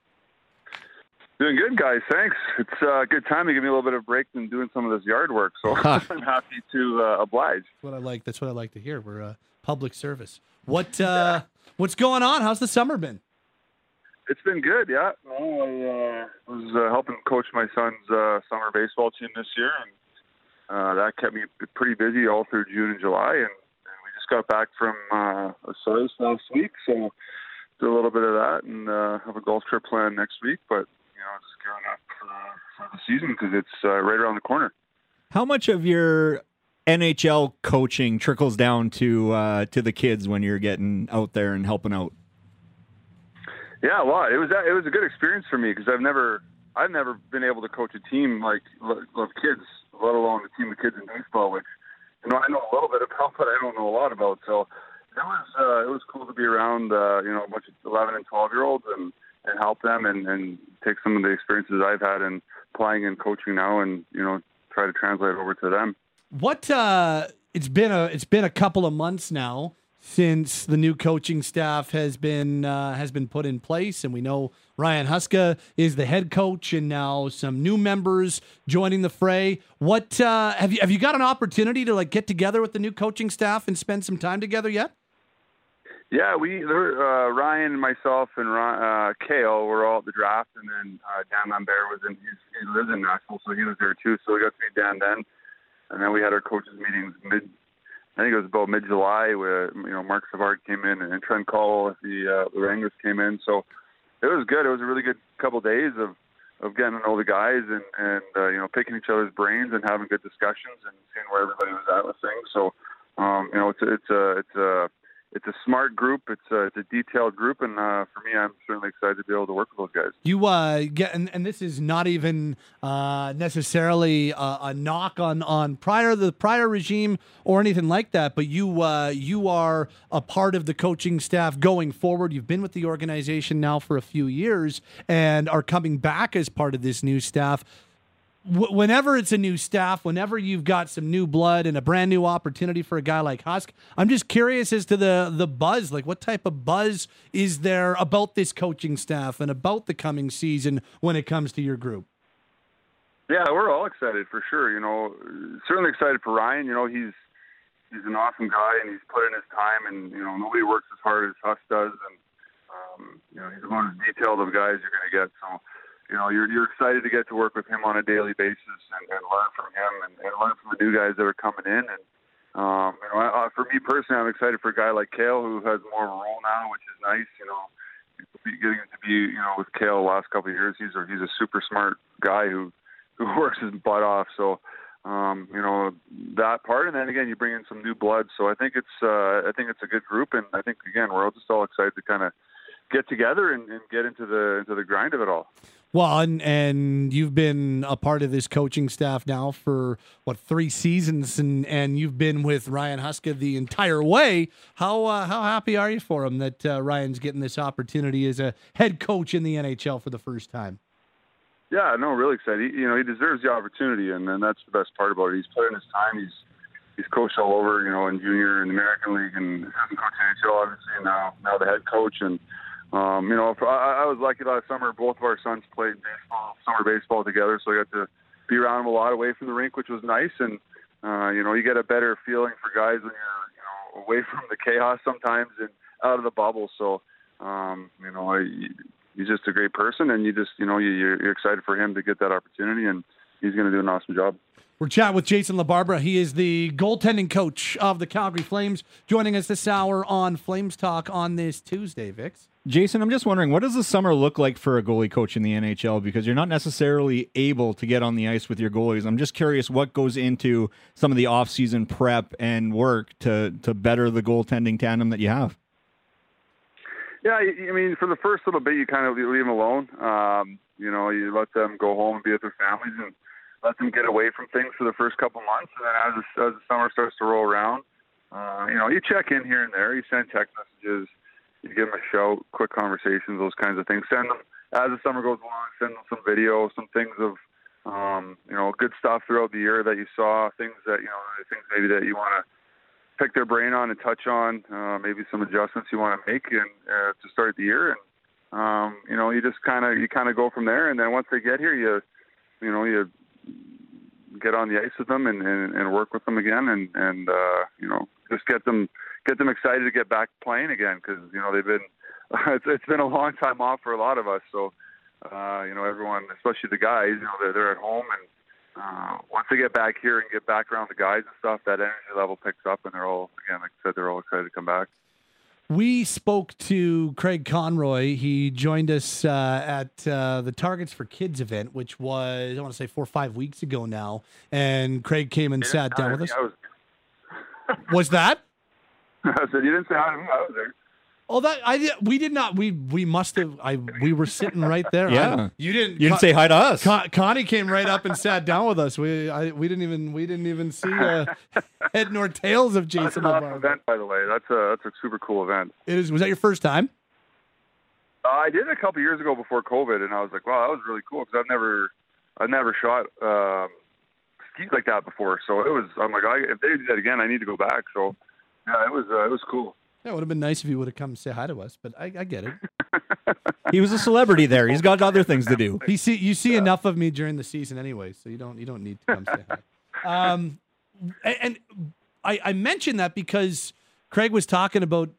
Doing good, guys. Thanks. It's a good time to give me a little bit of break than doing some of this yard work. So I'm happy to uh, oblige. That's what I like. That's what I like to hear. We're uh, public service. What uh, what's going on? How's the summer been? It's been good. Yeah. Well, I uh, was uh, helping coach my son's uh, summer baseball team this year, and uh, that kept me pretty busy all through June and July. And, and we just got back from uh, a service last week, so do a little bit of that, and uh, have a golf trip planned next week. But you know, just gearing up for, for the season because it's uh, right around the corner. How much of your NHL coaching trickles down to uh, to the kids when you're getting out there and helping out? Yeah, a lot. It was it was a good experience for me because I've never I've never been able to coach a team like of kids, let alone a team of kids in baseball, which you know I know a little bit about, but I don't know a lot about. So it was uh, it was cool to be around uh, you know a bunch of eleven and twelve year olds and and help them and, and take some of the experiences I've had in playing and coaching now and you know try to translate over to them. What uh, it's been a it's been a couple of months now since the new coaching staff has been uh, has been put in place, and we know Ryan Huska is the head coach, and now some new members joining the fray. What uh, have you have you got an opportunity to like get together with the new coaching staff and spend some time together yet? Yeah, we uh, Ryan myself and uh, Cail were all at the draft, and then uh, Dan Lambert was in. He's, he lives in Nashville, so he was there too. So we got to meet Dan then, and then we had our coaches meetings mid. I think it was about mid July where you know Marc Savard came in and Trent Cull, the uh, the Wranglers came in. So it was good. It was a really good couple of days of of getting to know the guys and and uh, you know picking each other's brains and having good discussions and seeing where everybody was at with things. So um, you know it's it's a it's a it's a smart group. It's a, it's a detailed group, and uh, for me, I'm certainly excited to be able to work with those guys. You uh, get, and, and this is not even uh, necessarily a, a, knock on on prior the prior regime or anything like that, but you uh, you are a part of the coaching staff going forward. You've been with the organization now for a few years, and are coming back as part of this new staff whenever it's a new staff, whenever you've got some new blood and a brand new opportunity for a guy like Husk, I'm just curious as to the the buzz. Like, what type of buzz is there about this coaching staff and about the coming season when it comes to your group? Yeah, we're all excited for sure. You know, certainly excited for Ryan. You know, he's he's an awesome guy and he's put in his time, and you know, nobody works as hard as Husk does, and um, you know, he's one of the detailed of guys you're going to get. So you know, you're you're excited to get to work with him on a daily basis and, and learn from him and, and learn from the new guys that are coming in. And um, you know, I, for me personally, I'm excited for a guy like Cail who has more of a role now, which is nice. You know, getting to be you know with Cail the last couple of years, he's a he's a super smart guy who who works his butt off. So. Um, you know that part, and then again, you bring in some new blood. So I think it's uh, I think it's a good group, and I think again we're all just all excited to kind of get together and, and get into the into the grind of it all. Well, and, and you've been a part of this coaching staff now for what three seasons, and, and you've been with Ryan Huska the entire way. How uh, how happy are you for him that uh, Ryan's getting this opportunity as a head coach in the NHL for the first time? Yeah, no, really excited. He, you know, he deserves the opportunity, and, and that's the best part about it. He's put in his time. He's he's coached all over, you know, in junior and American League, and hasn't coached NHL obviously. And now now the head coach and um, you know, I, I was lucky last summer. Both of our sons played baseball, summer baseball together, so I got to be around them a lot away from the rink, which was nice. And Uh, you know, you get a better feeling for guys when you're you know away from the chaos sometimes and out of the bubble. So, um, you know, I, he's just a great person, and you just you know you, you're excited for him to get that opportunity, and he's going to do an awesome job. We're chatting with Jason LaBarbera. He is the goaltending coach of the Calgary Flames, joining us this hour on Flames Talk on this Tuesday, Vix. Jason, I'm just wondering, what does the summer look like for a goalie coach in the NHL? Because you're not necessarily able to get on the ice with your goalies. I'm just curious what goes into some of the off-season prep and work to to better the goaltending tandem that you have. Yeah, I mean, for the first little bit, you kind of leave them alone. Um, you know, you let them go home and be with their families and let them get away from things for the first couple months, and then as the, as the summer starts to roll around, uh, you know, you check in here and there, you send text messages, you give them a shout, quick conversations, those kinds of things. Send them as the summer goes along. Send them some video, some things of um, you know good stuff throughout the year that you saw, things that you know, things maybe that you want to pick their brain on and touch on, uh, maybe some adjustments you want to make and uh, to start the year, and um, you know, you just kind of you kind of go from there, and then once they get here, you you know you get on the ice with them and, and, and work with them again and and uh, you know just get them get them excited to get back playing again because you know they've been it's, it's been a long time off for a lot of us so uh, you know everyone especially the guys you know they're they're at home and uh, once they get back here and get back around the guys and stuff that energy level picks up and they're all again like I said they're all excited to come back. We spoke to Craig Conroy. He joined us uh, at uh, the Targets for Kids event, which was, I want to say, four or five weeks ago now. And Craig came and sat down with us. Was, that? I said, You didn't say hi to me. I was there. Oh, that I we did not. We we must have. I we were sitting right there. Yeah. I, you didn't. You didn't say hi to us. Con, Connie came right up and sat down with us. We I, we didn't even we didn't even see uh, head nor tails of Jason. That's Jason an awesome event, by the way. That's a that's a super cool event. It is. Was that your first time? Uh, I did it a couple years ago before COVID, and I was like, wow, that was really cool because I've never I've never shot um, skis like that before. So it was. I'm like, I, if they do that again, I need to go back. So yeah, it was uh, it was cool. Yeah, it would have been nice if you would have come say hi to us, but I, I get it. He was a celebrity there. He's got other things to do. You see, you see enough of me during the season anyway, so you don't you don't need to come say hi. Um, and, and I, I mentioned that because Craig was talking about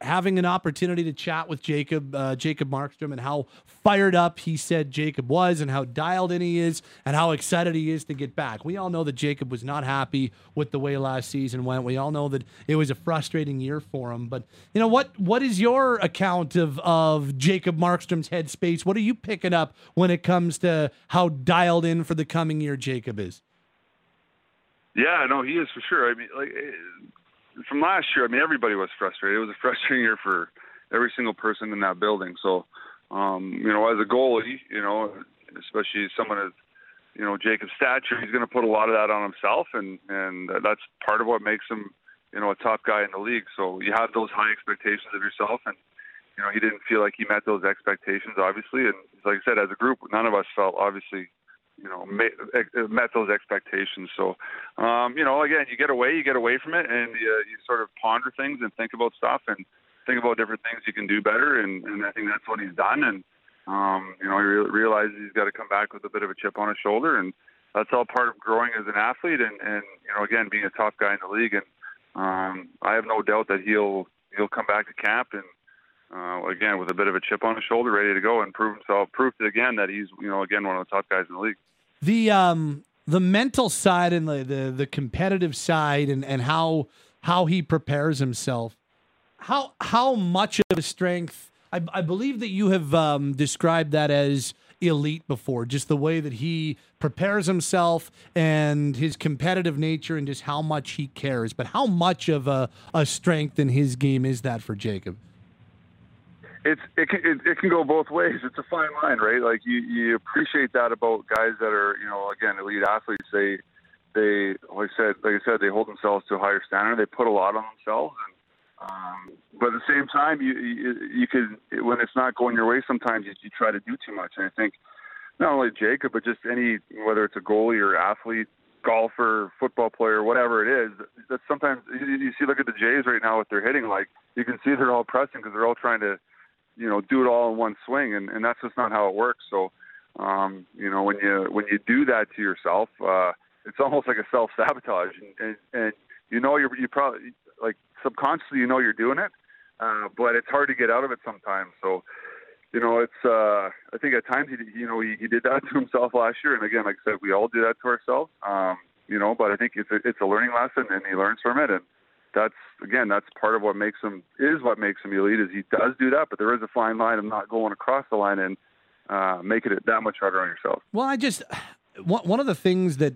having an opportunity to chat with Jacob uh, Jacob Markstrom and how fired up he said Jacob was and how dialed in he is and how excited he is to get back. We all know that Jacob was not happy with the way last season went. We all know that it was a frustrating year for him. But you know what what is your account of of Jacob Markstrom's headspace? What are you picking up when it comes to how dialed in for the coming year Jacob is? Yeah, no, he is for sure. I mean, like eh, from last year, I mean, everybody was frustrated. It was a frustrating year for every single person in that building. So, um, you know, as a goalie, you know, especially someone as you know Jacob's stature, he's going to put a lot of that on himself, and and that's part of what makes him, you know, a top guy in the league. So you have those high expectations of yourself, and you know, he didn't feel like he met those expectations, obviously. And like I said, as a group, none of us felt obviously you know met, those expectations. So, um, you know, again, you get away, you get away from it, and you, you sort of ponder things and think about stuff and think about different things you can do better. And, and I think that's what he's done. And um, you know, he re- realizes he's got to come back with a bit of a chip on his shoulder, and that's all part of growing as an athlete. And, and you know, again, being a top guy in the league. And um, I have no doubt that he'll he'll come back to camp and uh, again with a bit of a chip on his shoulder, ready to go and prove himself, prove it again that he's you know again one of the top guys in the league. The um the mental side and the the, the competitive side and, and how how he prepares himself. How how much of a strength I, I believe that you have um, described that as elite before, just the way that he prepares himself and his competitive nature and just how much he cares. But how much of a, a strength in his game is that for Jacob? It's it can it, it can go both ways. It's a fine line, right? Like you you appreciate that about guys that are you know again elite athletes. They they like I said like I said they hold themselves to a higher standard. They put a lot on themselves, and um, but at the same time you you, you could when it's not going your way, sometimes you, you try to do too much. And I think not only Jacob, but just any whether it's a goalie or athlete, golfer, football player, whatever it is. That sometimes you, you see look at the Jays right now with their hitting. Like you can see they're all pressing because they're all trying to you know do it all in one swing and, and that's just not how it works so um you know when you when you do that to yourself uh it's almost like a self sabotage, and, and and you know you're you probably like subconsciously you know you're doing it, uh, but it's hard to get out of it sometimes. So you know, it's uh I think at times he you know he, he did that to himself last year, and again, like I said, we all do that to ourselves. Um, you know, but I think it's a, it's a learning lesson, and he learns from it, and that's again that's part of what makes him is what makes him elite is he does do that, but there is a fine line of not going across the line and uh, making it that much harder on yourself. Well, I just one of the things that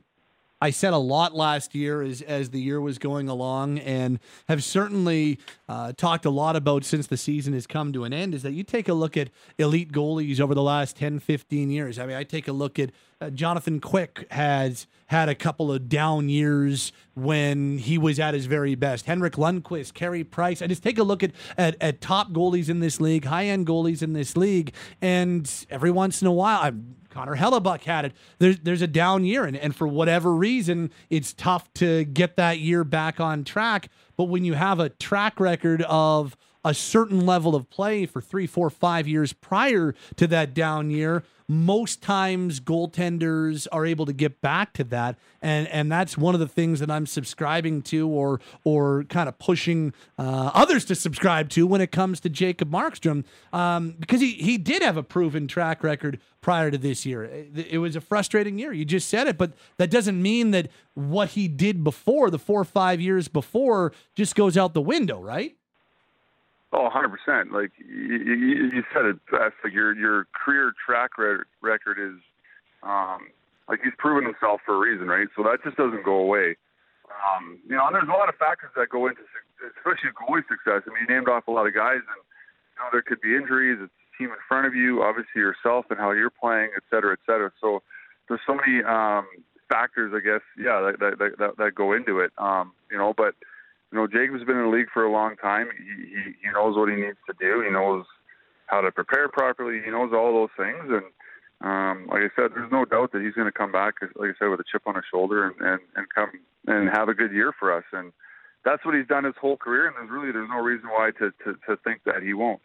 I said a lot last year as as the year was going along, and have certainly uh, talked a lot about since the season has come to an end, is that you take a look at elite goalies over the last 10, 15 years. I mean, I take a look at uh, Jonathan Quick has had a couple of down years when he was at his very best. Henrik Lundqvist, Carey Price. I just take a look at, at, at top goalies in this league, high end goalies in this league, and every once in a while, I'm Connor Hellebuyck had it. There's there's a down year, and, and for whatever reason, it's tough to get that year back on track. But when you have a track record of a certain level of play for three, four, five years prior to that down year, most times goaltenders are able to get back to that. And and that's one of the things that I'm subscribing to or or kind of pushing uh, others to subscribe to when it comes to Jacob Markstrom um, because he he did have a proven track record prior to this year. It, it was a frustrating year. You just said it but that doesn't mean that what he did before the four or five years before just goes out the window right Oh, 100%. Like you, you, said it best. Like your your career track record is, um, like he's proven himself for a reason, right? So that just doesn't go away. Um, you know, and there's a lot of factors that go into, especially goalie success. I mean, you named off a lot of guys, and you know there could be injuries. It's the team in front of you, obviously yourself, and how you're playing, et cetera, et cetera. So there's so many um, factors, I guess, yeah, that that, that, that go into it. Um, you know, but you know, Jacob's been in the league for a long time. He, he he knows what he needs to do. He knows how to prepare properly. He knows all those things, and um, like I said, there's no doubt that he's going to come back, like I said, with a chip on his shoulder and, and and come and have a good year for us. And that's what he's done his whole career. And there's really there's no reason why to to, to think that he won't.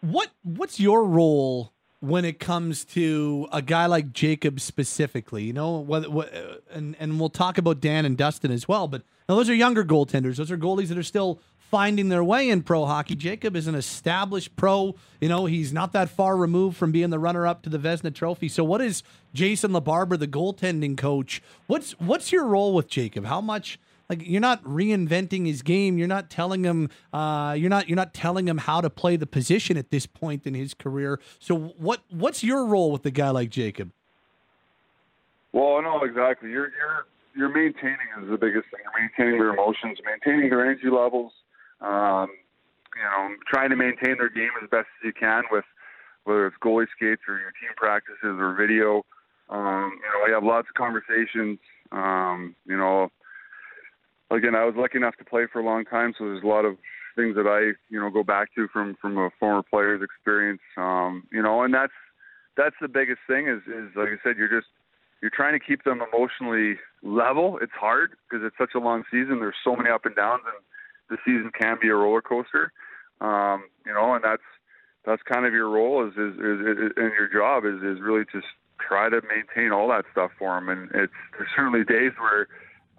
What what's your role when it comes to a guy like Jacob specifically? You know, what, what uh, and and we'll talk about Dan and Dustin as well, but now, those are younger goaltenders. Those are goalies that are still finding their way in pro hockey. Jacob is an established pro. You know, he's not that far removed from being the runner up to the Vezina Trophy. So, what is Jason LaBarbera, the goaltending coach? What's what's your role with Jacob? How much? Like you're not reinventing his game. You're not telling him. Uh, you're not. You're not telling him how to play the position at this point in his career. So what? What's your role with a guy like Jacob? Well, no, exactly. You're you're you're maintaining is the biggest thing. You're maintaining their emotions, maintaining their energy levels. Um, you know, trying to maintain their game as best as you can with whether it's goalie skates or your team practices or video. Um, you know, we have lots of conversations. Um, you know, again, I was lucky enough to play for a long time, so there's a lot of things that I, you know, go back to from from a former player's experience. Um, you know, and that's that's the biggest thing is is like I said, you're just you're trying to keep them emotionally level. It's hard because it's such a long season. There's so many up and downs, and the season can be a roller coaster. Um, you know, and that's that's kind of your role is is, is, is and your job is is really just try to maintain all that stuff for them. And it's there's certainly days where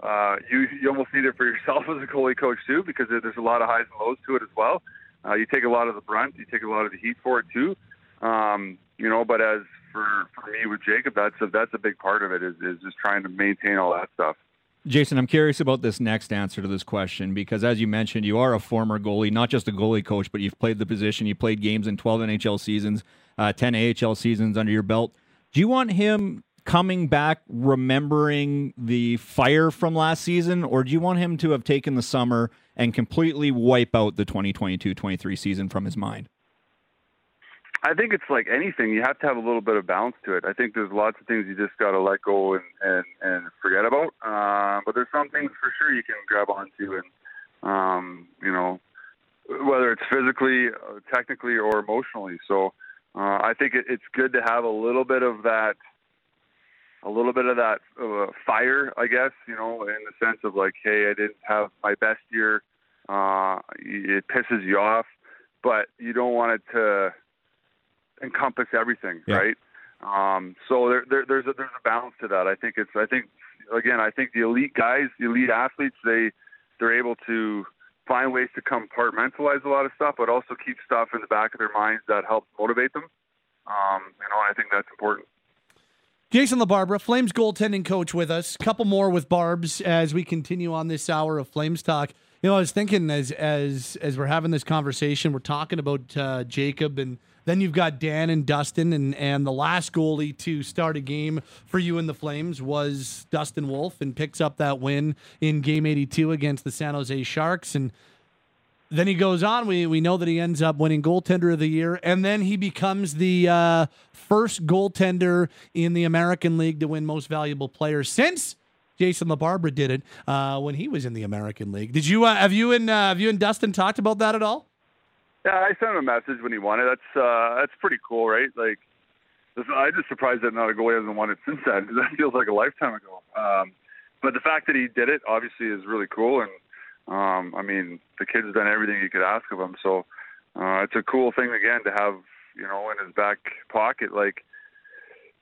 uh, you you almost need it for yourself as a goalie coach too, because there's a lot of highs and lows to it as well. Uh, you take a lot of the brunt, you take a lot of the heat for it too. Um, you know, but as for for me with Jacob, that's a, that's a big part of it is is just trying to maintain all that stuff. Jason, I'm curious about this next answer to this question because, as you mentioned, you are a former goalie, not just a goalie coach, but you've played the position. You played games in 12 NHL seasons, uh, 10 AHL seasons under your belt. Do you want him coming back remembering the fire from last season, or do you want him to have taken the summer and completely wipe out the 2022 23 season from his mind? I think it's like anything. You have to have a little bit of balance to it. I think there's lots of things you just got to let go and, and, and forget about. Uh, but there's some things for sure you can grab onto and, um, you know, whether it's physically, uh, technically, or emotionally. So uh, I think it, it's good to have a little bit of that, a little bit of that uh, fire, I guess, you know, in the sense of like, hey, I didn't have my best year. Uh, it pisses you off, but you don't want it to encompass everything, yeah. right? Um, so there, there, there's a there's a balance to that. I think it's I think again, I think the elite guys, the elite athletes, they they're able to find ways to compartmentalize a lot of stuff, but also keep stuff in the back of their minds that helps motivate them. Um, you know, I think that's important. Jason LaBarbera, Flames goaltending coach with us. Couple more with Barb's as we continue on this hour of Flames talk. You know, I was thinking as as as we're having this conversation, we're talking about uh, Jacob, and then you've got Dan and Dustin, and and the last goalie to start a game for you in the Flames was Dustin Wolf, and picks up that win in Game 82 against the San Jose Sharks, and then he goes on. We we know that he ends up winning goaltender of the year, and then he becomes the uh, first goaltender in the American League to win Most Valuable Player since Jason LaBarbera did it uh, when he was in the American League. Did you uh, have you and uh, have you and Dustin talked about that at all? Yeah, I sent him a message when he won it. That's uh, that's pretty cool, right? Like, I'm just surprised that not a goalie hasn't won it since then. That feels like a lifetime ago. Um, but the fact that he did it obviously is really cool, and um, I mean, the kid's done everything you could ask of him. So uh, it's a cool thing again to have, you know, in his back pocket. Like,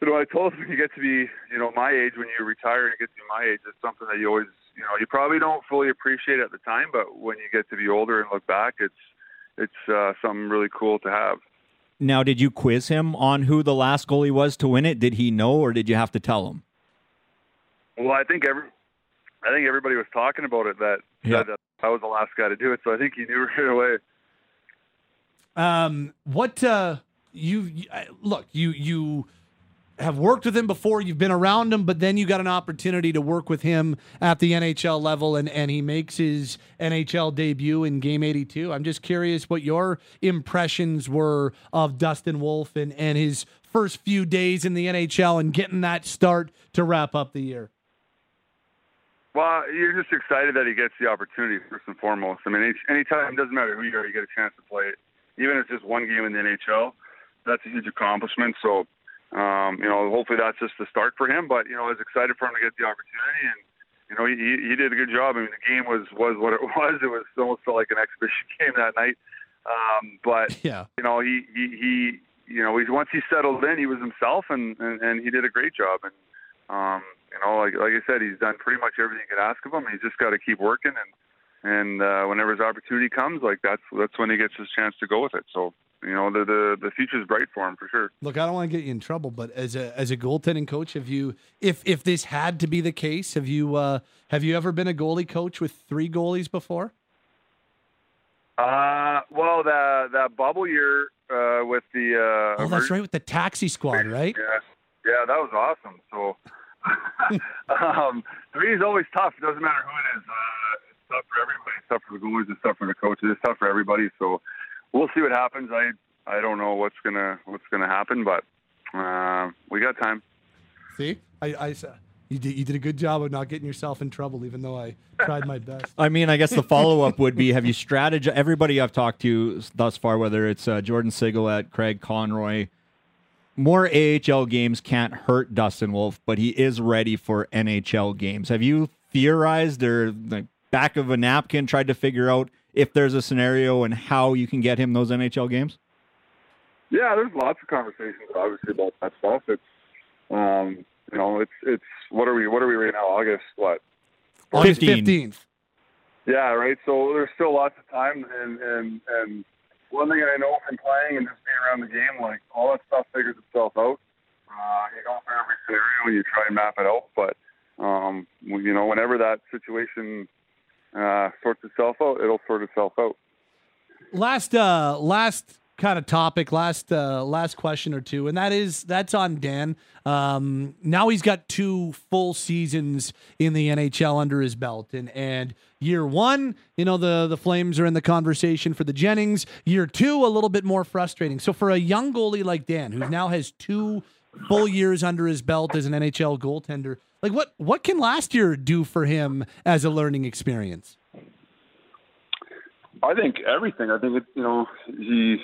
you know, I told him when you get to be, you know, my age, when you retire and you get to be my age, it's something that you always, you know, you probably don't fully appreciate at the time, but when you get to be older and look back, it's it's uh, something really cool to have. Now, did you quiz him on who the last goalie was to win it? Did he know, or did you have to tell him? Well, I think every, I think everybody was talking about it that, Yeah. that I was the last guy to do it, so I think he knew right away. Um, what uh, you you- look you you have worked with him before. You've been around him, but then you got an opportunity to work with him at the NHL level, and and he makes his NHL debut in Game 82. I'm just curious what your impressions were of Dustin Wolf and and his first few days in the NHL and getting that start to wrap up the year. Well, you're just excited that he gets the opportunity first and foremost. I mean, any anytime it doesn't matter who you are, you get a chance to play it. Even if it's just one game in the NHL, that's a huge accomplishment. So, um, you know, hopefully that's just the start for him. But you know, I was excited for him to get the opportunity, and you know, he he did a good job. I mean, the game was was what it was. It was almost felt like an exhibition game that night. Um, but Yeah. you know, he he, he you know, he, once he settled in, he was himself, and, and and he did a great job. And um, you know, like like I said, he's done pretty much everything you could ask of him. He's just got to keep working, and and uh, whenever his opportunity comes, like that's that's when he gets his chance to go with it. So you know, the the the future's bright for him for sure. Look, I don't want to get you in trouble, but as a as a goaltending coach, have you if if this had to be the case, have you uh have you ever been a goalie coach with three goalies before? Uh, well, that that bubble year uh, with the uh, Oh, that's right, with the taxi squad, right? Yeah, yeah, that was awesome. So, um, three is always tough. It doesn't matter who it is. Uh, it's tough for everybody. It's tough for the goalies. It's tough for the coaches. It's tough for everybody. So, we'll see what happens. I I don't know what's gonna what's gonna happen, but uh, we got time. See, I, I s- you did you did a good job of not getting yourself in trouble, even though I tried my best. I mean, I guess the follow up would be: Have you strategized? Everybody I've talked to thus far, whether it's uh, Jordan Sigalet, Craig Conroy, more AHL games can't hurt Dustin Wolf, but he is ready for NHL games. Have you theorized or like back of a napkin tried to figure out if there's a scenario and how you can get him those NHL games? Yeah, there's lots of conversations obviously about that stuff. It's um, you know, it's it's what are we what are we right now? August what? August 15. fifteenth. Yeah, right. So there's still lots of time, and and and one thing I know from playing and just being around the game, like all that stuff figures itself out. Uh, you go through every scenario and you try and map it out, but um, you know, whenever that situation uh, sorts itself out, it'll sort itself out. Last uh last kind of topic, last uh last question or two, and that is that's on Dan. Um now he's got two full seasons in the NHL under his belt. And and year one, you know, the the Flames are in the conversation for the Jennings. Year two, a little bit more frustrating. So for a young goalie like Dan, who now has two full years under his belt as an NHL goaltender, like what what can last year do for him as a learning experience? I think everything. I think it, you know he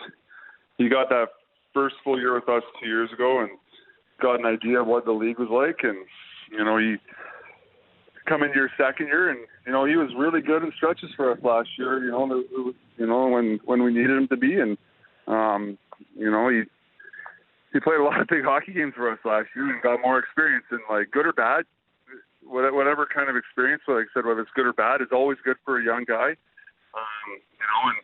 he got that first full year with us two years ago and got an idea of what the league was like, and you know he come into your second year, and you know he was really good in stretches for us last year. You know, it was, you know when when we needed him to be, and um, you know he he played a lot of big hockey games for us last year and got more experience. And like good or bad, whatever kind of experience, like I said, whether it's good or bad, is always good for a young guy. Um, you know, and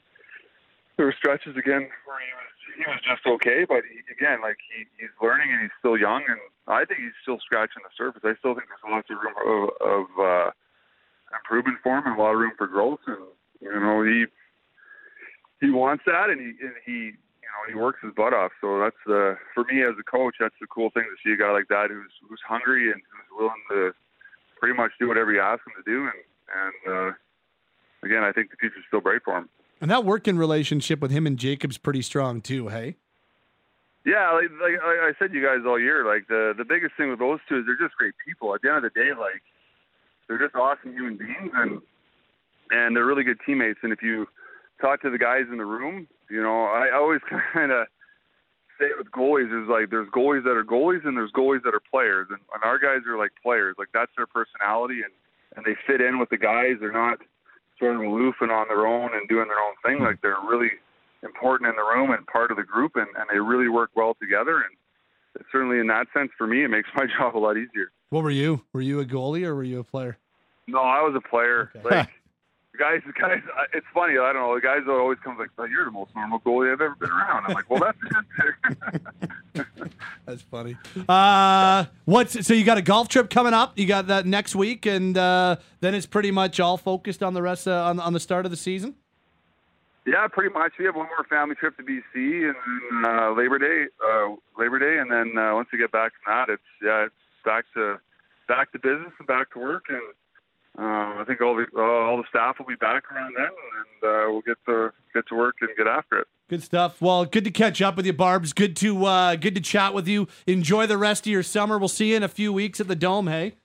there were stretches again where he was he was just okay, but he, again, like he, he's learning and he's still young, and I think he's still scratching the surface. I still think there's lots of room of, of uh, improvement for him and a lot of room for growth, and you know he he wants that, and he and he you know he works his butt off. So that's the for me as a coach, that's the cool thing to see a guy like that who's who's hungry and who's willing to pretty much do whatever you ask him to do, and and uh, again, I think the future's still bright for him. And that working relationship with him and Jacob's pretty strong too, hey? Yeah, like, like, I said, you guys all year, like the the biggest thing with those two is they're just great people. At the end of the day, like they're just awesome human beings, and and they're really good teammates. And if you talk to the guys in the room, you know, I always kind of say it with goalies is like there's goalies that are goalies and there's goalies that are players, and, and our guys are like players. Like that's their personality, and and they fit in with the guys. They're not sort of aloof and on their own and doing their own thing. Hmm. Like they're really important in the room and part of the group, and, and they really work well together. And certainly in that sense, for me, it makes my job a lot easier. What were you? Were you a goalie or were you a player? No, I was a player. Okay. Like guys, guys, uh, it's funny. I don't know. The guys that always comes like, oh, "You're the most normal goalie I've ever been around." I'm like, "Well, that's good." That's funny. Uh, what's so you got a golf trip coming up? You got that next week, and uh, then it's pretty much all focused on the rest of, on on the start of the season. yeah, pretty much. We have one more family trip to BC and uh, Labor Day, uh, Labor Day, and then uh, once we get back from that, it's yeah, it's back to back to business and back to work, and uh, I think all the uh, all the staff will be back around then, and uh, we'll get to get to work and get after it. Good stuff. Well, good to catch up with you, Barb's. Good to uh, good to chat with you. Enjoy the rest of your summer. We'll see you in a few weeks at the Dome. Hey.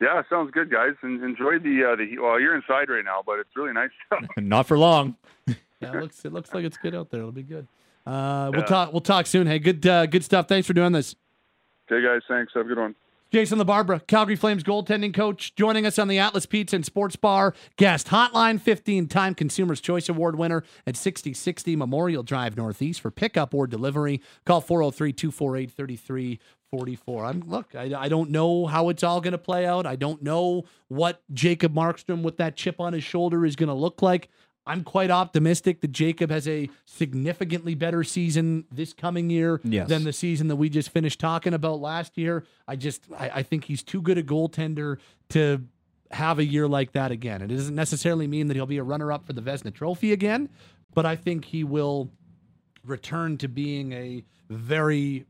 Yeah, sounds good, guys. And enjoy the uh, the heat. Well, you're inside right now, but it's really nice. Not for long. Yeah, it looks it looks like it's good out there. It'll be good. Uh, we'll Yeah. talk. We'll talk soon. Hey, good uh, good stuff. Thanks for doing this. okay, guys. Thanks. Have a good one. Jason LaBarbera, Calgary Flames goaltending coach, joining us on the Atlas Pizza and Sports Bar guest hotline. 15 time Consumers Choice Award winner at 6060 Memorial Drive Northeast for pickup or delivery. Call 403 248 3344. I'm Look, I, I don't know how it's all going to play out. I don't know what Jacob Markstrom with that chip on his shoulder is going to look like. I'm quite optimistic that Jacob has a significantly better season this coming year Yes. than the season that we just finished talking about last year. I just I, I think he's too good a goaltender to have a year like that again. It doesn't necessarily mean that he'll be a runner up for the Vezina Trophy again, but I think he will return to being a very,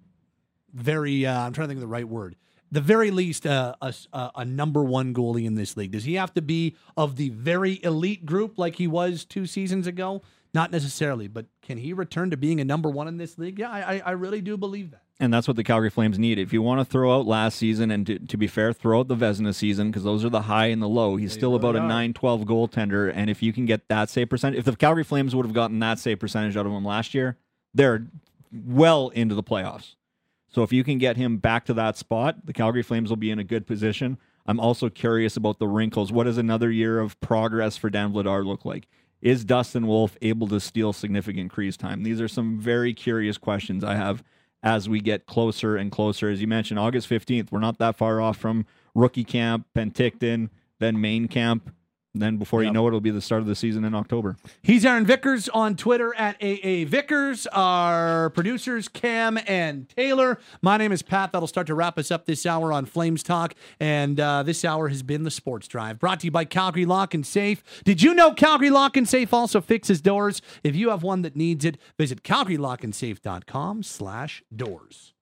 very. Uh, I'm trying to think of the right word. The very least, uh, a, a, a number one goalie in this league. Does he have to be of the very elite group like he was two seasons ago? Not necessarily, but can he return to being a number one in this league? Yeah, I, I- I really do believe that. And that's what the Calgary Flames need. If you want to throw out last season, and to, to be fair, throw out the Vezina season because those are the high and the low. He's still about a really 9 12 goaltender. And if you can get that save percentage, if the Calgary Flames would have gotten that save percentage out of him last year, they're well into the playoffs. So if you can get him back to that spot, the Calgary Flames will be in a good position. I'm also curious about the wrinkles. What does another year of progress for Dan Vladar look like? Is Dustin Wolf able to steal significant crease time? These are some very curious questions I have as we get closer and closer. As you mentioned, August 15th, we're not that far off from rookie camp, Penticton, then main camp. Then before you know it, it'll be the start of the season in October. He's Aaron Vickers on Twitter at AA Vickers. Our producers, Cam and Taylor. My name is Pat. That'll start to wrap us up this hour on Flames Talk. And uh, this hour has been the Sports Drive, brought to you by Calgary Lock and Safe. Did you know Calgary Lock and Safe also fixes doors? If you have one that needs it, visit calgarylockandsafe.com slash doors.